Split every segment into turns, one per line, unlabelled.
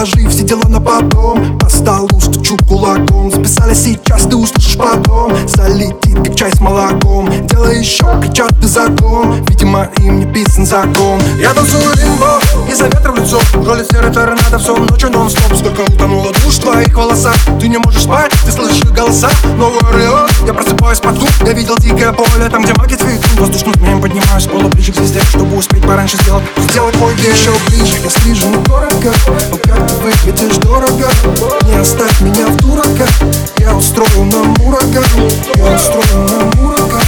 Сейчас пик подзабитый вагон Отложи все дела на потом. По столу стучу кулаком. Записали сейчас, ты услышишь потом. Залетит, как чай с молоком Дело еще, кричат ты закон Видимо, им не писан закон. Я танцую лимбо, из-за ветра в лицо. Роли серый торнадо, все ночью нон-стоп. Сколько утонуло душ в твоих волосах. Ты не можешь спать, ты слышишь голоса. Новый Орион, я просыпаюсь под Я видел дикое поле, там где маги цветут. Воздушным змеем поднимаюсь пола ближе к звезде. Чтобы успеть пораньше сделать Сделать мой день еще ближе. Я слежу дорого, но как ты выглядишь дорого. Не оставь меня в дурака Я устрою нам ураган Я устрою нам ураган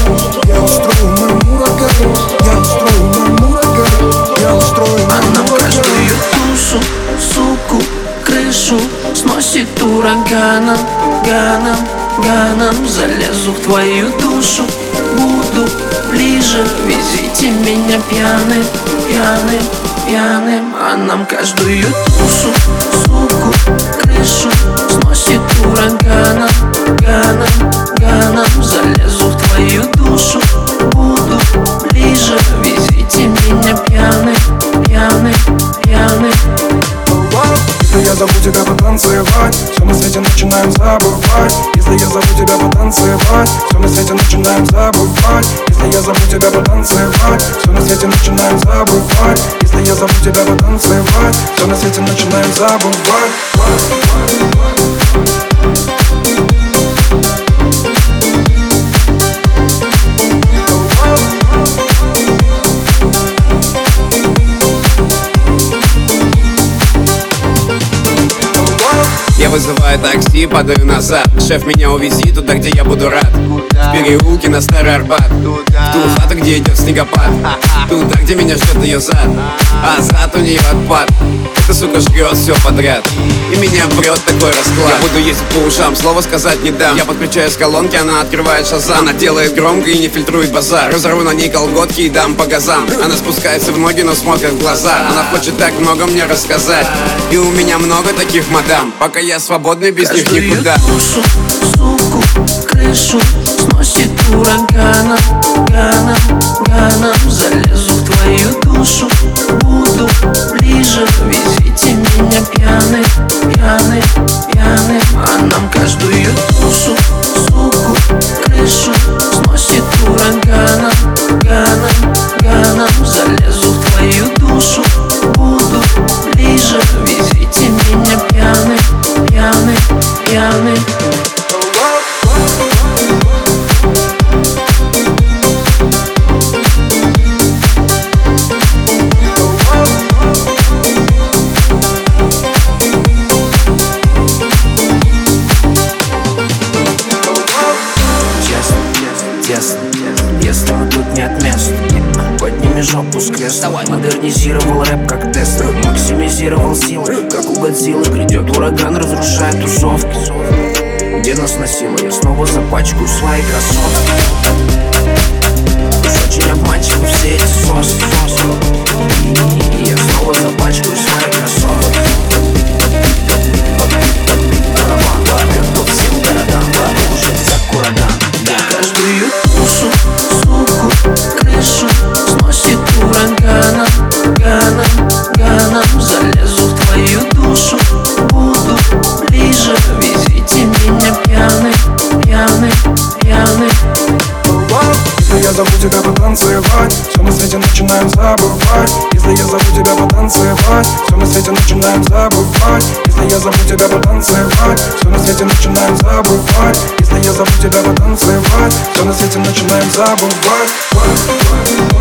ганом, ганом Залезу в твою душу, буду ближе Везите меня пьяным, пьяным, пьяным А нам каждую душу, суку, крышу Сносит ураганом, ганом, ганом Залезу в твою душу, буду ближе Везите меня пьяным, пьяным, пьяным
я зову тебя потанцевать Все на свете начинаем забывать. Если я зову тебя потанцевать Все на свете начинаем забывать. Если я зову тебя потанцевать Все на свете начинаем забывать. Если я зову тебя потанцевать Все на свете начинаем забывать
вызываю такси, падаю назад. Шеф, меня увези туда, где я буду рад. В переулке на Старый Арбат. В ту хату, где идет снегопад. Туда, где меня ждет ее зад. А зад у нее отпад. Эта сука жрет все подряд. И меня прет такой расклад. Я буду ездить по ушам, слово сказать не дам. Я подключаю с колонки, она открывает шазам. Она делает громко и не фильтрует базар. Разорву на ней колготки и дам по газам. Она спускается в ноги, но смотрит в глаза. Она хочет так много мне рассказать. И у меня много таких мадам. Пока я свободный, без них
Каждую
никуда.
душу, суку, крышу Сносит ураганом, ганом, пьяным
Честно, тесно, если тут не от места Подними жопу с кресла Модернизировал рэп как Тесла Максимизировал силы, как у Годзиллы. Грядет ураган, разрушает тусовки. Где нас носило, я снова запачкаю свои кроссовки. Уж очень обманчивы все эти соски
тебя потанцевать. Все на свете начинаем забывать. Если я зову тебя потанцевать Все на свете начинаем забывать. Если я зову тебя потанцевать Все на свете начинаем забывать. Если я зову тебя потанцевать Все на свете начинаем забывать